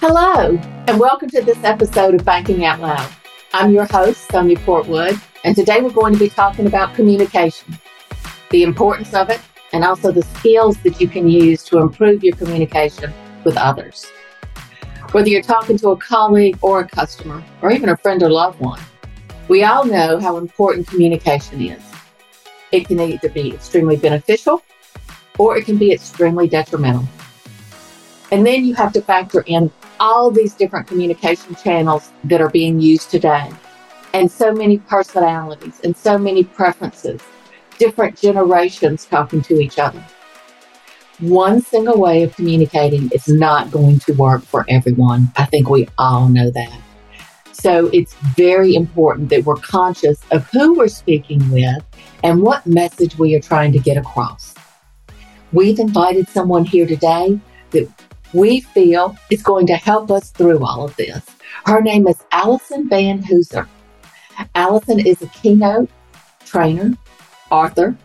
Hello, and welcome to this episode of Banking Out Loud. I'm your host, Sonia Portwood, and today we're going to be talking about communication, the importance of it, and also the skills that you can use to improve your communication with others. Whether you're talking to a colleague or a customer, or even a friend or loved one, we all know how important communication is. It can either be extremely beneficial or it can be extremely detrimental. And then you have to factor in all these different communication channels that are being used today, and so many personalities and so many preferences, different generations talking to each other. One single way of communicating is not going to work for everyone. I think we all know that. So it's very important that we're conscious of who we're speaking with and what message we are trying to get across. We've invited someone here today that we feel is going to help us through all of this. Her name is Alyson Van Hooser. Alyson is a keynote trainer, author,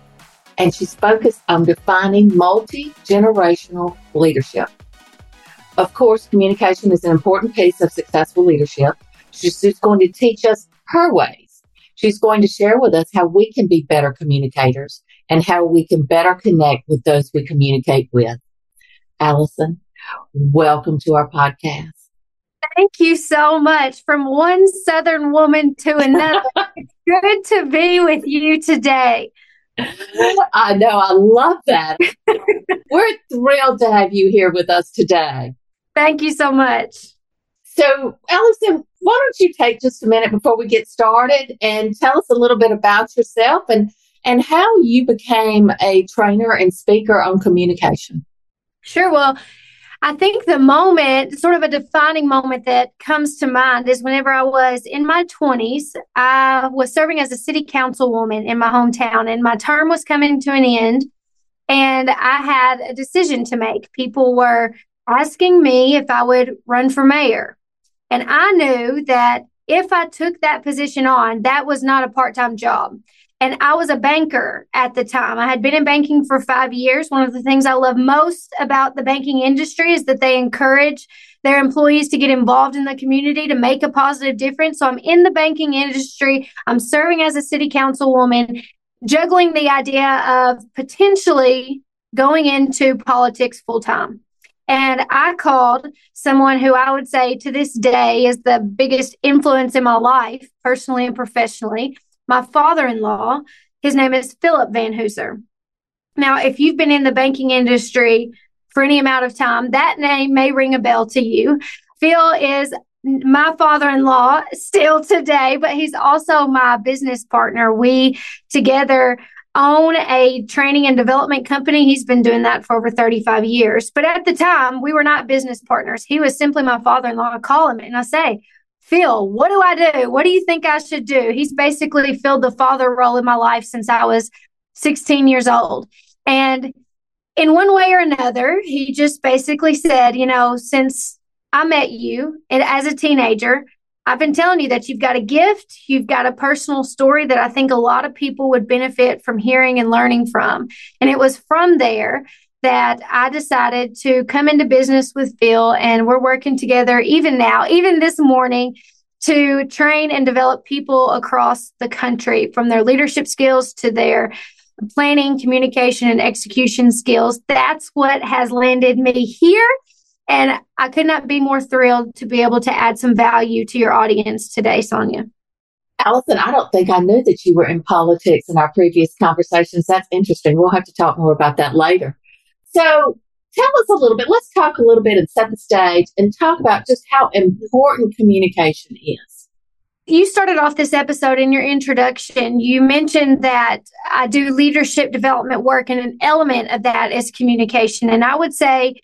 and she's focused on defining multi generational leadership. Of course, communication is an important piece of successful leadership. She's just going to teach us her ways. She's going to share with us how we can be better communicators and how we can better connect with those we communicate with. Alyson, welcome to our podcast. Thank you so much. From one Southern woman to another, it's good to be with you today. I know. I love that. We're thrilled to have you here with us today. Thank you so much. So, Alyson, why don't you take just a minute before we get started and tell us a little bit about yourself and, and how you became a trainer and speaker on communication? Sure. Well, I think the moment, sort of a defining moment that comes to mind is whenever I was in my 20s, I was serving as a city councilwoman in my hometown, and my term was coming to an end. And I had a decision to make. People were asking me if I would run for mayor. And I knew that if I took that position on, that was not a part time job. And I was a banker at the time. I had been in banking for five years. One of the things I love most about the banking industry is that they encourage their employees to get involved in the community to make a positive difference. So I'm in the banking industry. I'm serving as a city councilwoman, juggling the idea of potentially going into politics full time. And I called someone who I would say to this day is the biggest influence in my life, personally and professionally my father in law. His name is Philip Van Hooser. Now, if you've been in the banking industry for any amount of time, that name may ring a bell to you. Phil is my father in law still today, but he's also my business partner. We together own a training and development company. He's been doing that for over 35 years. But at the time, we were not business partners. He was simply my father in law. I call him and I say, Phil, what do I do? What do you think I should do? He's basically filled the father role in my life since I was 16 years old. And in one way or another, he just basically said, you know, since I met you and as a teenager, I've been telling you that you've got a gift, you've got a personal story that I think a lot of people would benefit from hearing and learning from. And it was from there that I decided to come into business with Phil, and we're working together even now, even this morning, to train and develop people across the country from their leadership skills to their planning, communication, and execution skills. That's what has landed me here. And I could not be more thrilled to be able to add some value to your audience today, Sonia. Alyson, I don't think I knew that you were in politics in our previous conversations. That's interesting. We'll have to talk more about that later. So tell us a little bit. Let's talk a little bit and set the stage and talk about just how important communication is. You started off this episode in your introduction. You mentioned that I do leadership development work, and an element of that is communication. And I would say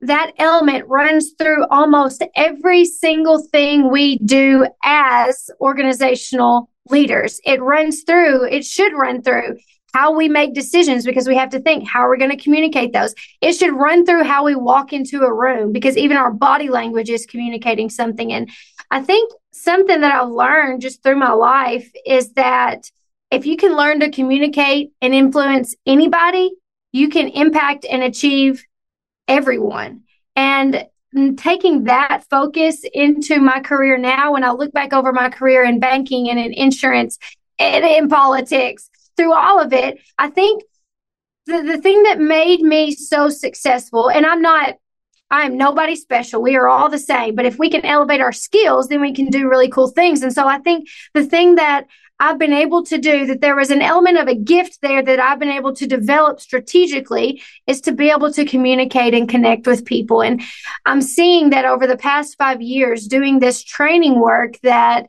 that element runs through almost every single thing we do as organizational leaders. It runs through, it should run through how we make decisions because we have to think how are we going to communicate those? It should run through how we walk into a room because even our body language is communicating something. And i think something that i've learned just through my life is that if you can learn to communicate and influence anybody you can impact and achieve everyone. And taking that focus into my career now, when I look back over my career in banking and in insurance and in politics, through all of it, I think the, the thing that made me so successful, and I'm not I am nobody special. We are all the same. But if we can elevate our skills, then we can do really cool things. And so I think the thing that I've been able to do, that there was an element of a gift there that I've been able to develop strategically, is to be able to communicate and connect with people. And I'm seeing that over the past five years doing this training work that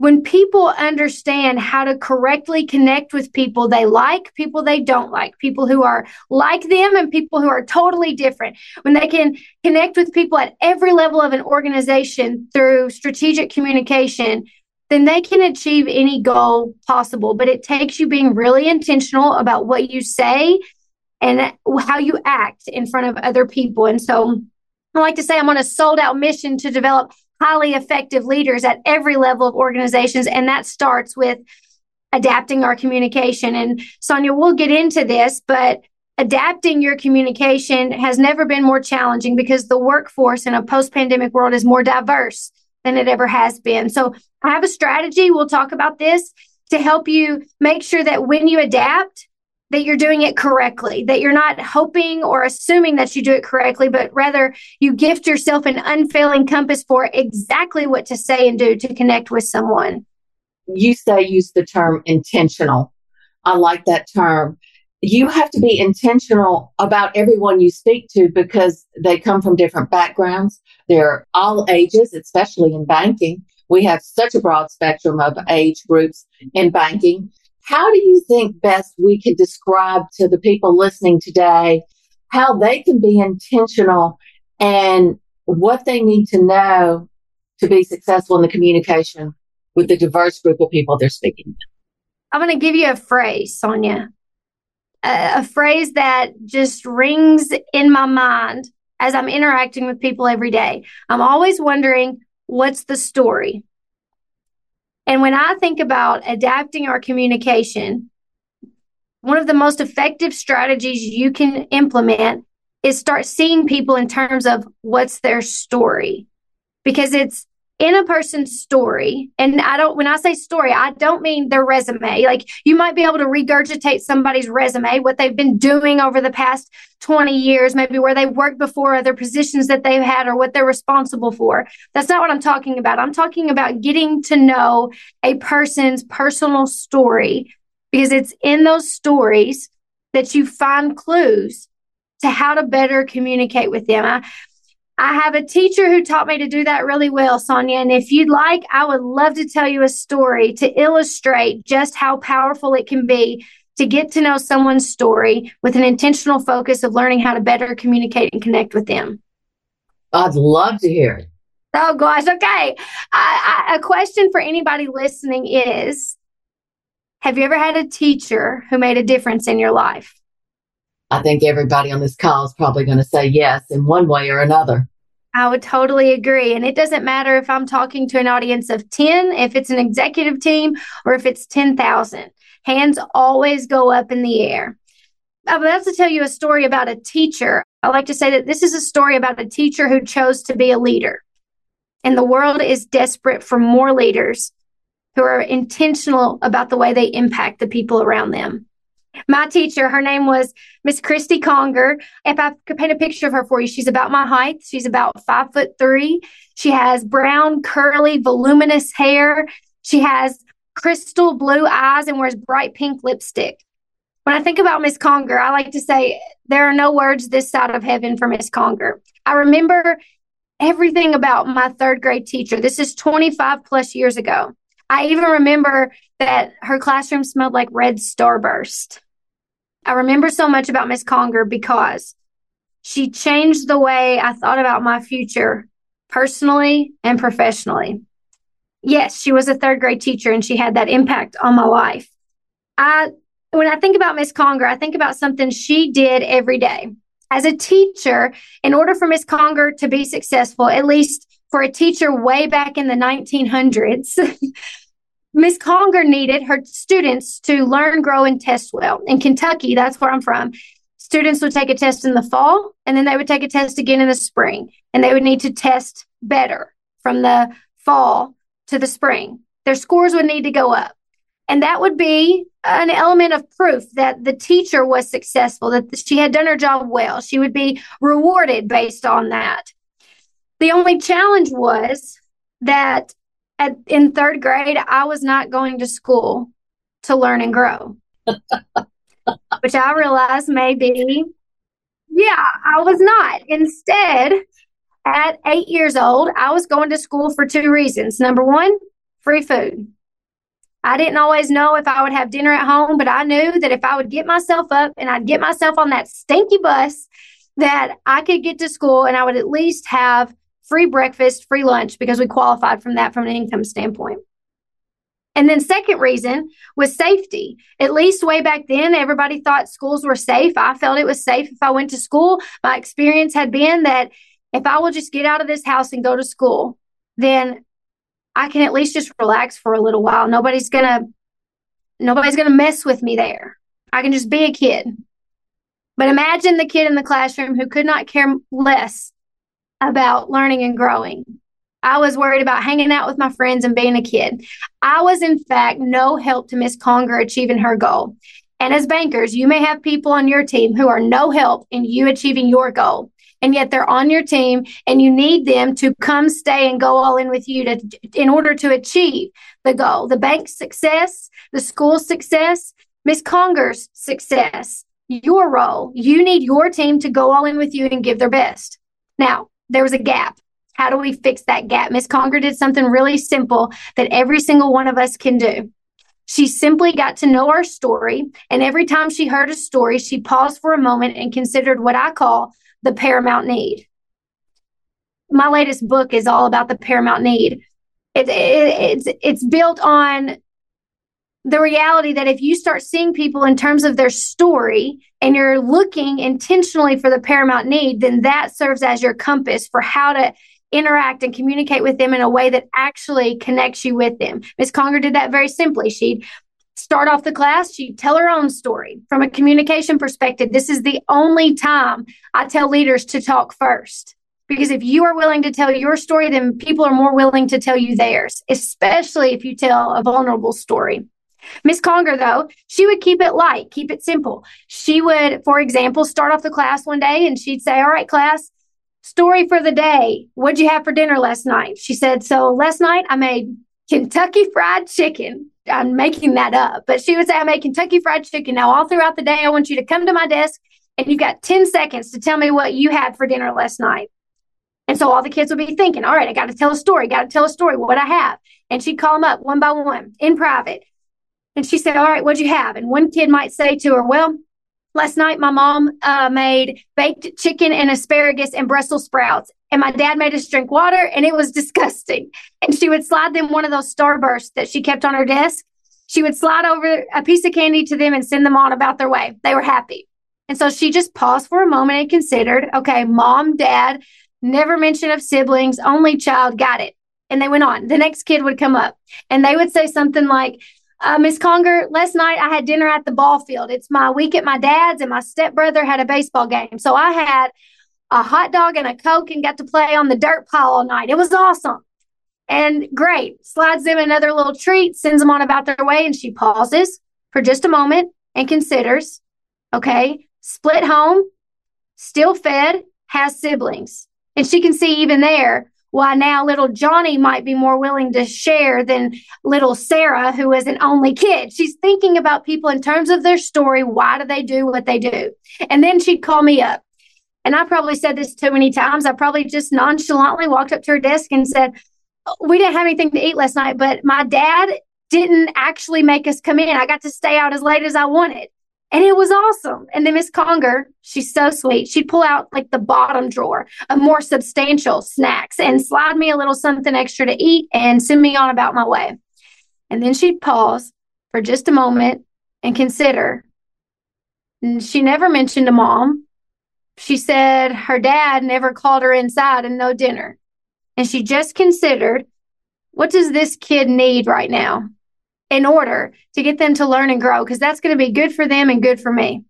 when people understand how to correctly connect with people they like, people they don't like, people who are like them and people who are totally different, when they can connect with people at every level of an organization through strategic communication, then they can achieve any goal possible. But it takes you being really intentional about what you say and how you act in front of other people. And so I like to say I'm on a sold out mission to develop highly effective leaders at every level of organizations. And that starts with adapting our communication. And Sonia, we'll get into this, but adapting your communication has never been more challenging because the workforce in a post pandemic world is more diverse than it ever has been. So I have a strategy. We'll talk about this to help you make sure that when you adapt, that you're doing it correctly, that you're not hoping or assuming that you do it correctly, but rather you gift yourself an unfailing compass for exactly what to say and do to connect with someone. You say use the term intentional. I like that term. You have to be intentional about everyone you speak to because they come from different backgrounds. They're all ages, especially in banking. We have such a broad spectrum of age groups in banking. How do you think best we can describe to the people listening today how they can be intentional and what they need to know to be successful in the communication with the diverse group of people they're speaking with? I'm going to give you a phrase, Sonia, a, a phrase that just rings in my mind as I'm interacting with people every day. I'm always wondering, what's the story? And when I think about adapting our communication, one of the most effective strategies you can implement is start seeing people in terms of what's their story. Because it's in a person's story, and I don't, when I say story, I don't mean their resume. Like you might be able to regurgitate somebody's resume, what they've been doing over the past 20 years, maybe where they worked before, other positions that they've had, or what they're responsible for. That's not what I'm talking about. I'm talking about getting to know a person's personal story because it's in those stories that you find clues to how to better communicate with them. I, I have a teacher who taught me to do that really well, Sonia. And if you'd like, I would love to tell you a story to illustrate just how powerful it can be to get to know someone's story with an intentional focus of learning how to better communicate and connect with them. I'd love to hear it. Oh, gosh. Okay. I, I, a question for anybody listening is Have you ever had a teacher who made a difference in your life? I think everybody on this call is probably going to say yes in one way or another. I would totally agree. And it doesn't matter if I'm talking to an audience of 10, if it's an executive team, or if it's 10,000. Hands always go up in the air. I would have to tell you a story about a teacher. I like to say that this is a story about a teacher who chose to be a leader. And the world is desperate for more leaders who are intentional about the way they impact the people around them. My teacher, her name was Miss Christy Conger. If I could paint a picture of her for you, she's about my height. She's about five foot three. She has brown, curly, voluminous hair. She has crystal blue eyes and wears bright pink lipstick. When I think about Miss Conger, I like to say there are no words this side of heaven for Miss Conger. I remember everything about my third grade teacher. This is 25 plus years ago. I even remember that her classroom smelled like red starburst. I remember so much about Miss Conger because she changed the way I thought about my future personally and professionally. Yes, she was a third grade teacher and she had that impact on my life. I when I think about Miss Conger, I think about something she did every day. As a teacher, in order for Miss Conger to be successful, at least for a teacher way back in the 1900s, Miss Conger needed her students to learn, grow, and test well. In Kentucky, that's where I'm from. students would take a test in the fall and then they would take a test again in the spring and they would need to test better from the fall to the spring. Their scores would need to go up. And that would be an element of proof that the teacher was successful, that she had done her job well. She would be rewarded based on that. The only challenge was that at, in third grade, I was not going to school to learn and grow, which I realized maybe, yeah, I was not. Instead, at eight years old, I was going to school for two reasons. Number one, free food. I didn't always know if I would have dinner at home, but I knew that if I would get myself up and I'd get myself on that stinky bus, that I could get to school and I would at least have free breakfast, free lunch, because we qualified from that from an income standpoint. And then second reason was safety. At least way back then, everybody thought schools were safe. I felt it was safe if I went to school. My experience had been that if I will just get out of this house and go to school, then I can at least just relax for a little while. Nobody's gonna nobody's gonna mess with me there. I can just be a kid. But imagine the kid in the classroom who could not care less about learning and growing. I was worried about hanging out with my friends and being a kid. I was, in fact, no help to Miss Conger achieving her goal. And as bankers, you may have people on your team who are no help in you achieving your goal and yet they're on your team and you need them to come stay and go all in with you to in order to achieve the goal the bank's success the school's success miss conger's success your role you need your team to go all in with you and give their best now there was a gap how do we fix that gap miss conger did something really simple that every single one of us can do she simply got to know our story. And every time she heard a story, she paused for a moment and considered what I call the paramount need. My latest book is all about the paramount need. It, it, it's it's built on the reality that if you start seeing people in terms of their story and you're looking intentionally for the paramount need, then that serves as your compass for how to interact and communicate with them in a way that actually connects you with them. Miss Conger did that very simply. She'd start off the class, she'd tell her own story. From a communication perspective, this is the only time I tell leaders to talk first. Because if you are willing to tell your story, then people are more willing to tell you theirs, especially if you tell a vulnerable story. Miss Conger, though, she would keep it light, keep it simple. She would, for example, start off the class one day and she'd say, All right, class, story for the day. What'd you have for dinner last night? She said, So last night I made Kentucky Fried Chicken. I'm making that up, but she would say, I made Kentucky Fried Chicken. Now, all throughout the day, I want you to come to my desk and you've got 10 seconds to tell me what you had for dinner last night. And so all the kids would be thinking, all right, I got to tell a story, got to tell a story, what I have. And she'd call them up one by one in private. And she said, all right, what'd you have? And one kid might say to her, well, last night my mom uh, made baked chicken and asparagus and Brussels sprouts and my dad made us drink water and it was disgusting. And she would slide them one of those starbursts that she kept on her desk. She would slide over a piece of candy to them and send them on about their way. They were happy. And so she just paused for a moment and considered, okay, mom, dad, never mention of siblings, only child, got it. And they went on. The next kid would come up and they would say something like, uh, Miss Conger, last night I had dinner at the ball field. It's my week at my dad's, and my stepbrother had a baseball game. So I had a hot dog and a Coke and got to play on the dirt pile all night. It was awesome. And great. Slides them another little treat, sends them on about their way, and she pauses for just a moment and considers, okay, split home, still fed, has siblings. And she can see even there why now little Johnny might be more willing to share than little Sarah, who is an only kid. She's thinking about people in terms of their story. Why do they do what they do? And then she'd call me up and I probably said this too many times. I probably just nonchalantly walked up to her desk and said, We didn't have anything to eat last night, but my dad didn't actually make us come in. I got to stay out as late as I wanted. And it was awesome. And then Miss Conger, she's so sweet. She'd pull out like the bottom drawer of more substantial snacks and slide me a little something extra to eat and send me on about my way. And then she'd pause for just a moment and consider. And she never mentioned a mom she said her dad never called her inside and no dinner. And she just considered what does this kid need right now in order to get them to learn and grow? Because that's going to be good for them and good for me.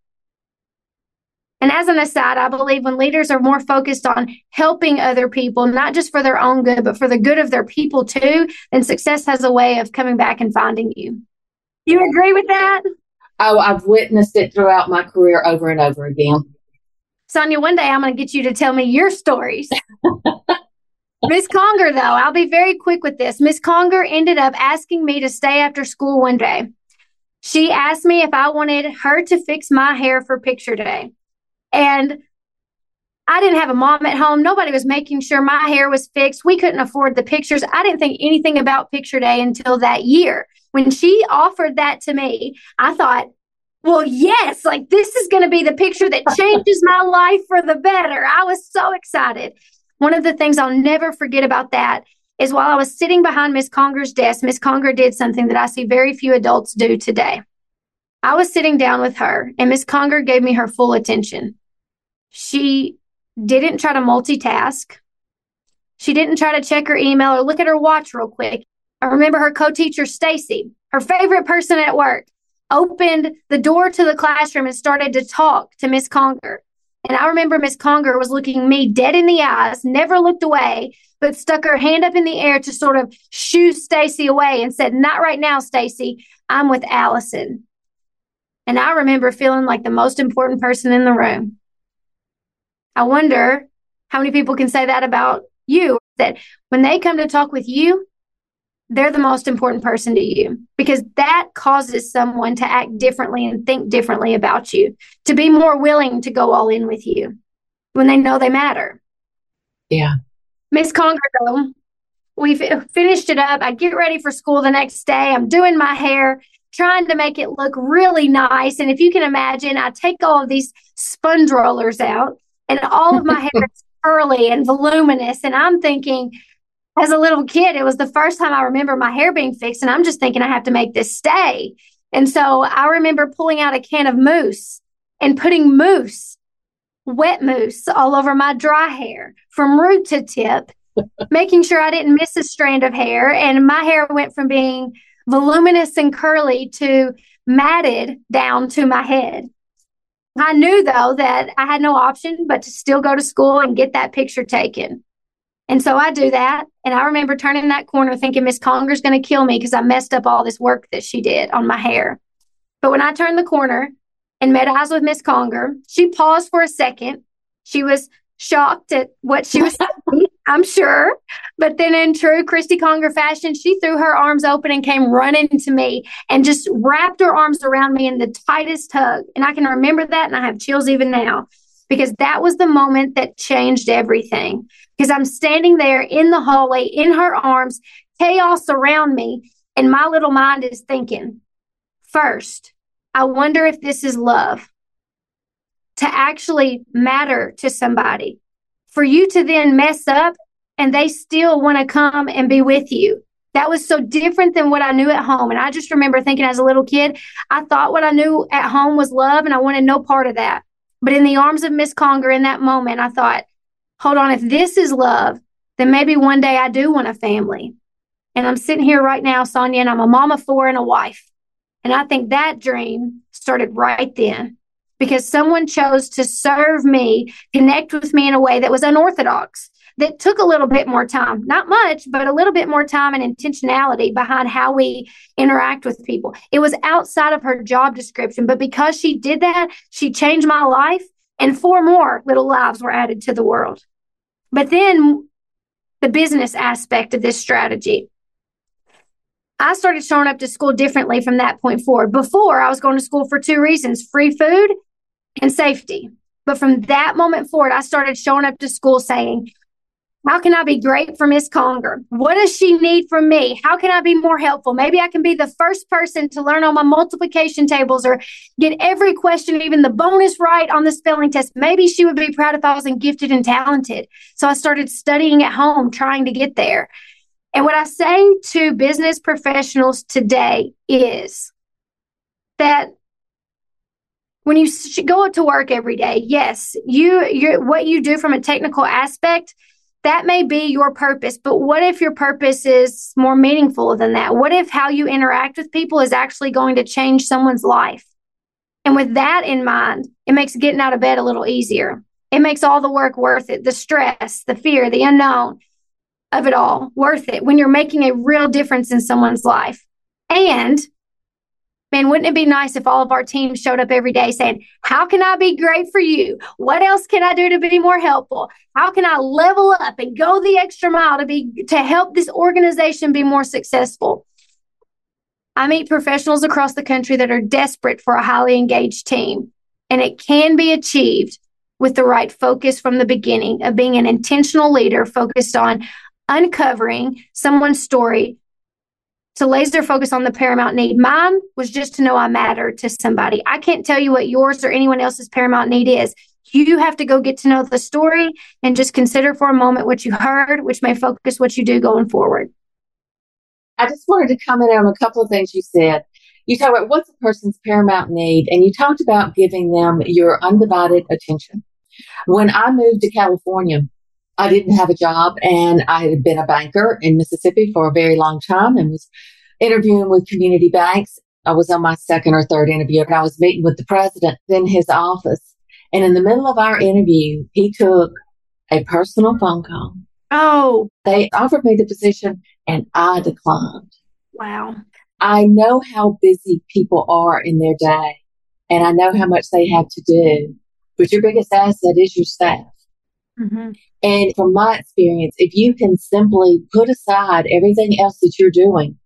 And as an aside, I believe when leaders are more focused on helping other people, not just for their own good, but for the good of their people too, then success has a way of coming back and finding you. You agree with that? Oh, I've witnessed it throughout my career over and over again. Sonia, one day I'm going to get you to tell me your stories. Miss Conger, though, I'll be very quick with this. Miss Conger ended up asking me to stay after school one day. She asked me if I wanted her to fix my hair for picture day. And I didn't have a mom at home. Nobody was making sure my hair was fixed. We couldn't afford the pictures. I didn't think anything about picture day until that year. When she offered that to me, I thought, well, yes, like this is going to be the picture that changes my life for the better. I was so excited. One of the things I'll never forget about that is while I was sitting behind Miss Conger's desk, Miss Conger did something that I see very few adults do today. I was sitting down with her, and Miss Conger gave me her full attention. She didn't try to multitask. She didn't try to check her email or look at her watch real quick. I remember her co-teacher Stacy, her favorite person at work, opened the door to the classroom and started to talk to Miss Conger. And I remember Miss Conger was looking me dead in the eyes, never looked away, but stuck her hand up in the air to sort of shoo Stacy away and said, "Not right now, Stacy. I'm with Alyson." And I remember feeling like the most important person in the room. I wonder how many people can say that about you that when they come to talk with you, they're the most important person to you because that causes someone to act differently and think differently about you, to be more willing to go all in with you when they know they matter. Yeah. Miss Conger, though, we finished it up. I get ready for school the next day. I'm doing my hair, trying to make it look really nice. And if you can imagine, I take all of these sponge rollers out, and all of my hair is curly and voluminous. And I'm thinking, as a little kid, it was the first time I remember my hair being fixed. And I'm just thinking I have to make this stay. And so I remember pulling out a can of mousse and putting mousse, wet mousse, all over my dry hair from root to tip, making sure I didn't miss a strand of hair. And my hair went from being voluminous and curly to matted down to my head. I knew though that I had no option but to still go to school and get that picture taken. And so I do that. And I remember turning that corner thinking Miss Conger's going to kill me because I messed up all this work that she did on my hair. But when I turned the corner and met eyes with Miss Conger, she paused for a second. She was shocked at what she was saying, I'm sure. But then in true Christy Conger fashion, she threw her arms open and came running to me and just wrapped her arms around me in the tightest hug. And I can remember that and I have chills even now because that was the moment that changed everything because I'm standing there in the hallway in her arms, chaos around me, and my little mind is thinking, first, I wonder if this is love to actually matter to somebody, for you to then mess up and they still want to come and be with you. That was so different than what I knew at home. And I just remember thinking as a little kid, I thought what I knew at home was love and I wanted no part of that. But in the arms of Miss Conger in that moment, I thought, hold on, if this is love, then maybe one day I do want a family. And I'm sitting here right now, Sonia, and I'm a mom of four and a wife. And I think that dream started right then because someone chose to serve me, connect with me in a way that was unorthodox, that took a little bit more time, not much, but a little bit more time and intentionality behind how we interact with people. It was outside of her job description, but because she did that, she changed my life and four more little lives were added to the world. But then the business aspect of this strategy. I started showing up to school differently from that point forward. Before, I was going to school for two reasons free food and safety. But from that moment forward, I started showing up to school saying, how can I be great for Miss Conger? What does she need from me? How can I be more helpful? Maybe I can be the first person to learn all my multiplication tables or get every question, even the bonus right on the spelling test. Maybe she would be proud if I wasn't gifted and talented. So I started studying at home, trying to get there. And what I say to business professionals today is that when you go to work every day, yes, you you what you do from a technical aspect that may be your purpose, but what if your purpose is more meaningful than that? What if how you interact with people is actually going to change someone's life? And with that in mind, it makes getting out of bed a little easier. It makes all the work worth it the stress, the fear, the unknown of it all worth it when you're making a real difference in someone's life. And man, wouldn't it be nice if all of our teams showed up every day saying, How can I be great for you? What else can I do to be more helpful? How can I level up and go the extra mile to be to help this organization be more successful? I meet professionals across the country that are desperate for a highly engaged team, and it can be achieved with the right focus from the beginning of being an intentional leader focused on uncovering someone's story to laser focus on the paramount need. Mine was just to know I matter to somebody. I can't tell you what yours or anyone else's paramount need is. You have to go get to know the story and just consider for a moment what you heard, which may focus what you do going forward. I just wanted to comment on a couple of things you said. You talked about what's a person's paramount need, and you talked about giving them your undivided attention. When I moved to California, I didn't have a job and I had been a banker in Mississippi for a very long time and was interviewing with community banks. I was on my second or third interview and I was meeting with the president in his office. And in the middle of our interview, he took a personal phone call. Oh, they offered me the position and I declined. Wow. I know how busy people are in their day and I know how much they have to do, but your biggest asset is your staff. Mm-hmm. And from my experience, if you can simply put aside everything else that you're doing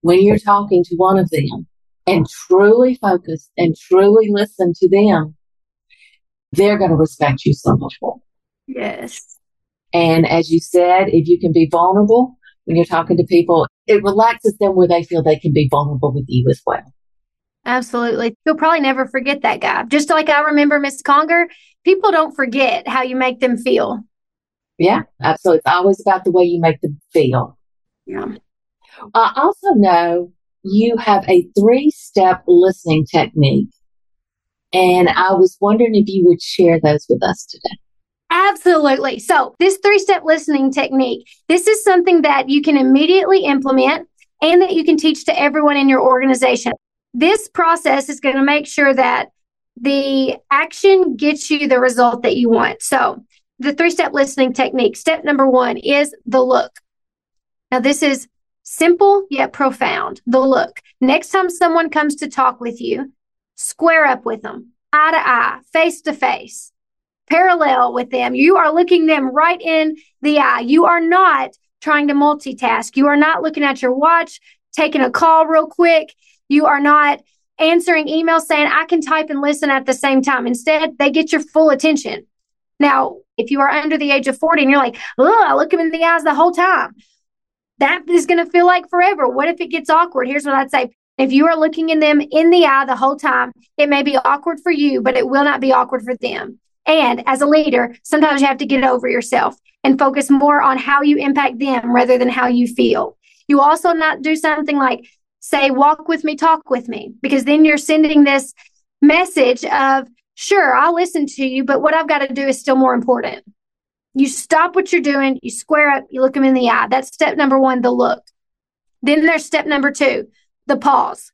when you're talking to one of them and truly focus and truly listen to them, they're going to respect you so much more. Yes. And as you said, if you can be vulnerable when you're talking to people, it relaxes them where they feel they can be vulnerable with you as well. Absolutely. You'll probably never forget that guy. Just like I remember Miss Conger, people don't forget how you make them feel. Yeah, absolutely. It's always about the way you make them feel. Yeah. I also know you have a three step listening technique. And I was wondering if you would share those with us today. Absolutely. So, this three step listening technique, this is something that you can immediately implement and that you can teach to everyone in your organization. This process is going to make sure that the action gets you the result that you want. So, the three step listening technique, step number one is the look. Now, this is simple yet profound. The look. Next time someone comes to talk with you, square up with them, eye to eye, face to face, parallel with them. You are looking them right in the eye. You are not trying to multitask. You are not looking at your watch, taking a call real quick. You are not answering emails saying, I can type and listen at the same time. Instead, they get your full attention. Now, if you are under the age of 40 and you're like, oh, I look them in the eyes the whole time, that is going to feel like forever. What if it gets awkward? Here's what I'd say. If you are looking in them in the eye the whole time, it may be awkward for you, but it will not be awkward for them. And as a leader, sometimes you have to get over yourself and focus more on how you impact them rather than how you feel. You also not do something like say, walk with me, talk with me, because then you're sending this message of Sure, I'll listen to you, but what I've got to do is still more important. You stop what you're doing, you square up, you look them in the eye. That's step number one, the look. Then there's step number two, the pause.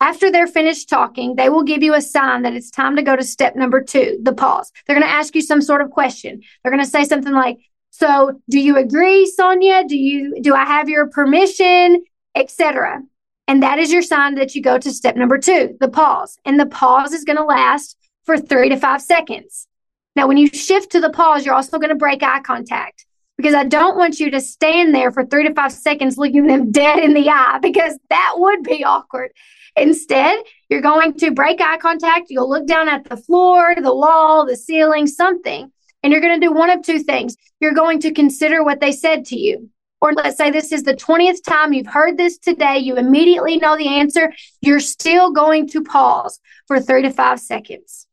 After they're finished talking, they will give you a sign that it's time to go to step number two, the pause. They're going to ask you some sort of question. They're going to say something like, so do you agree, Sonia? Do you, do I have your permission, etc.? And that is your sign that you go to step number two, the pause. And the pause is going to last for three to five seconds. Now, when you shift to the pause, you're also going to break eye contact because I don't want you to stand there for three to five seconds looking them dead in the eye because that would be awkward. Instead, you're going to break eye contact. You'll look down at the floor, the wall, the ceiling, something, and you're going to do one of two things. You're going to consider what they said to you. Or let's say this is the 20th time you've heard this today, you immediately know the answer. You're still going to pause for three to five seconds.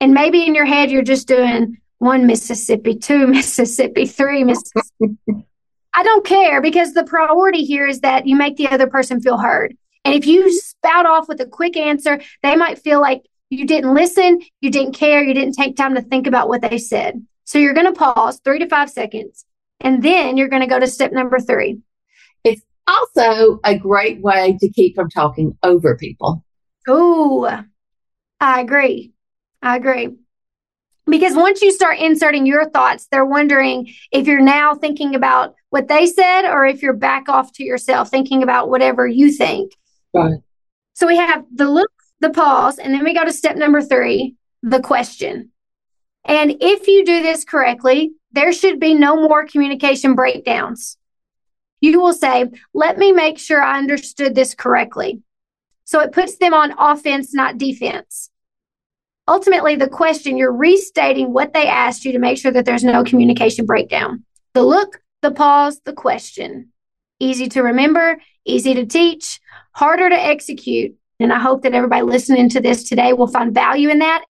And maybe in your head, you're just doing one Mississippi, two Mississippi, three Mississippi. I don't care because the priority here is that you make the other person feel heard. And if you spout off with a quick answer, they might feel like you didn't listen, you didn't care, you didn't take time to think about what they said. So you're going to pause three to five seconds, and then you're going to go to step number three. It's also a great way to keep from talking over people. Oh, I agree. I agree. Because once you start inserting your thoughts, they're wondering if you're now thinking about what they said or if you're back off to yourself thinking about whatever you think. Right. So we have the look, the pause, and then we go to step number three, the question. And if you do this correctly, there should be no more communication breakdowns. You will say, Let me make sure I understood this correctly. So it puts them on offense, not defense. Ultimately, the question, you're restating what they asked you to make sure that there's no communication breakdown. The look, the pause, the question. Easy to remember, easy to teach, harder to execute. And I hope that everybody listening to this today will find value in that.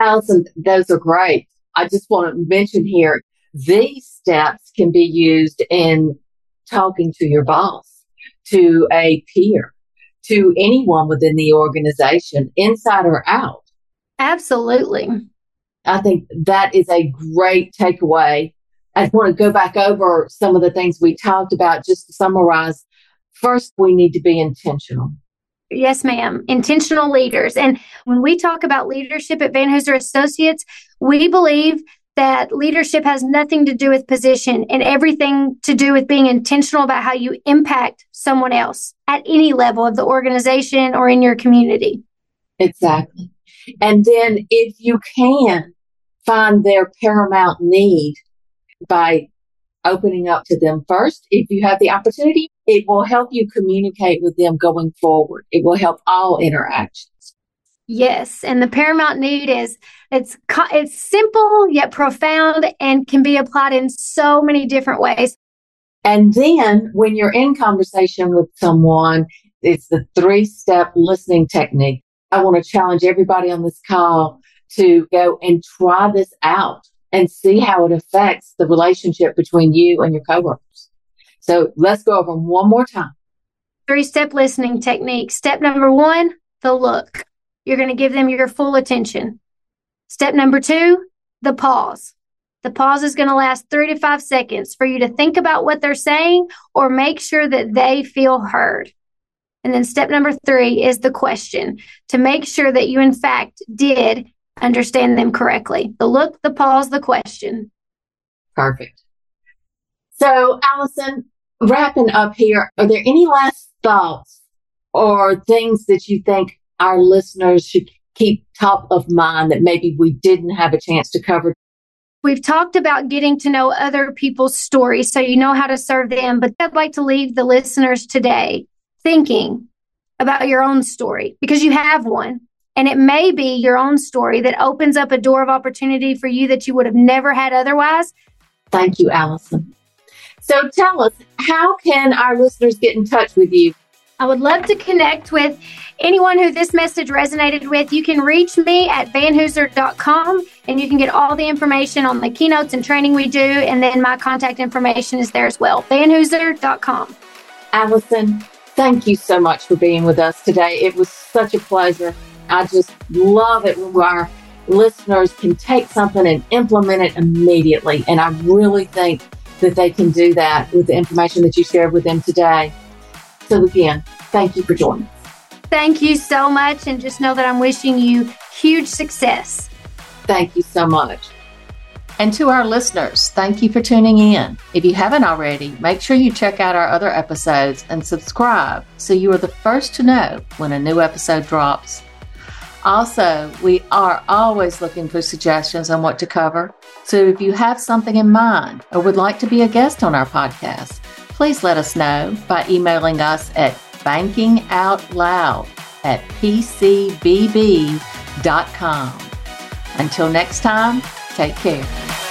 Alyson, those are great. I just want to mention here these steps can be used in talking to your boss, to a peer, to anyone within the organization, inside or out. Absolutely. I think that is a great takeaway. I want to go back over some of the things we talked about just to summarize. First, we need to be intentional. Yes, ma'am. Intentional leaders. And when we talk about leadership at Van Hooser Associates, we believe that leadership has nothing to do with position and everything to do with being intentional about how you impact someone else at any level of the organization or in your community. Exactly. And then if you can find their paramount need by opening up to them first, if you have the opportunity, it will help you communicate with them going forward. It will help all interactions. Yes, and the paramount need is it's it's simple yet profound and can be applied in so many different ways. And then when you're in conversation with someone, it's the three-step listening technique. I want to challenge everybody on this call to go and try this out and see how it affects the relationship between you and your coworkers. So let's go over them one more time. Three step listening technique. Step number one, the look. You're going to give them your full attention. Step number two, the pause. The pause is going to last three to five seconds for you to think about what they're saying or make sure that they feel heard. And then step number three is the question to make sure that you, in fact, did understand them correctly. The look, the pause, the question. Perfect. So, Alyson, wrapping up here, are there any last thoughts or things that you think our listeners should keep top of mind that maybe we didn't have a chance to cover? We've talked about getting to know other people's stories so you know how to serve them, but I'd like to leave the listeners today thinking about your own story because you have one. And it may be your own story that opens up a door of opportunity for you that you would have never had otherwise. Thank you, Alyson. So tell us, how can our listeners get in touch with you? I would love to connect with anyone who this message resonated with. You can reach me at vanhooser.com and you can get all the information on the keynotes and training we do. And then my contact information is there as well. vanhooser.com. Alyson, thank you so much for being with us today. It was such a pleasure. I just love it when our listeners can take something and implement it immediately. And I really think that they can do that with the information that you shared with them today. So, again, thank you for joining us. Thank you so much. And just know that I'm wishing you huge success. Thank you so much. And to our listeners, thank you for tuning in. If you haven't already, make sure you check out our other episodes and subscribe so you are the first to know when a new episode drops. Also, we are always looking for suggestions on what to cover. So if you have something in mind or would like to be a guest on our podcast, please let us know by emailing us at bankingoutloud at pcbb.com. Until next time, take care.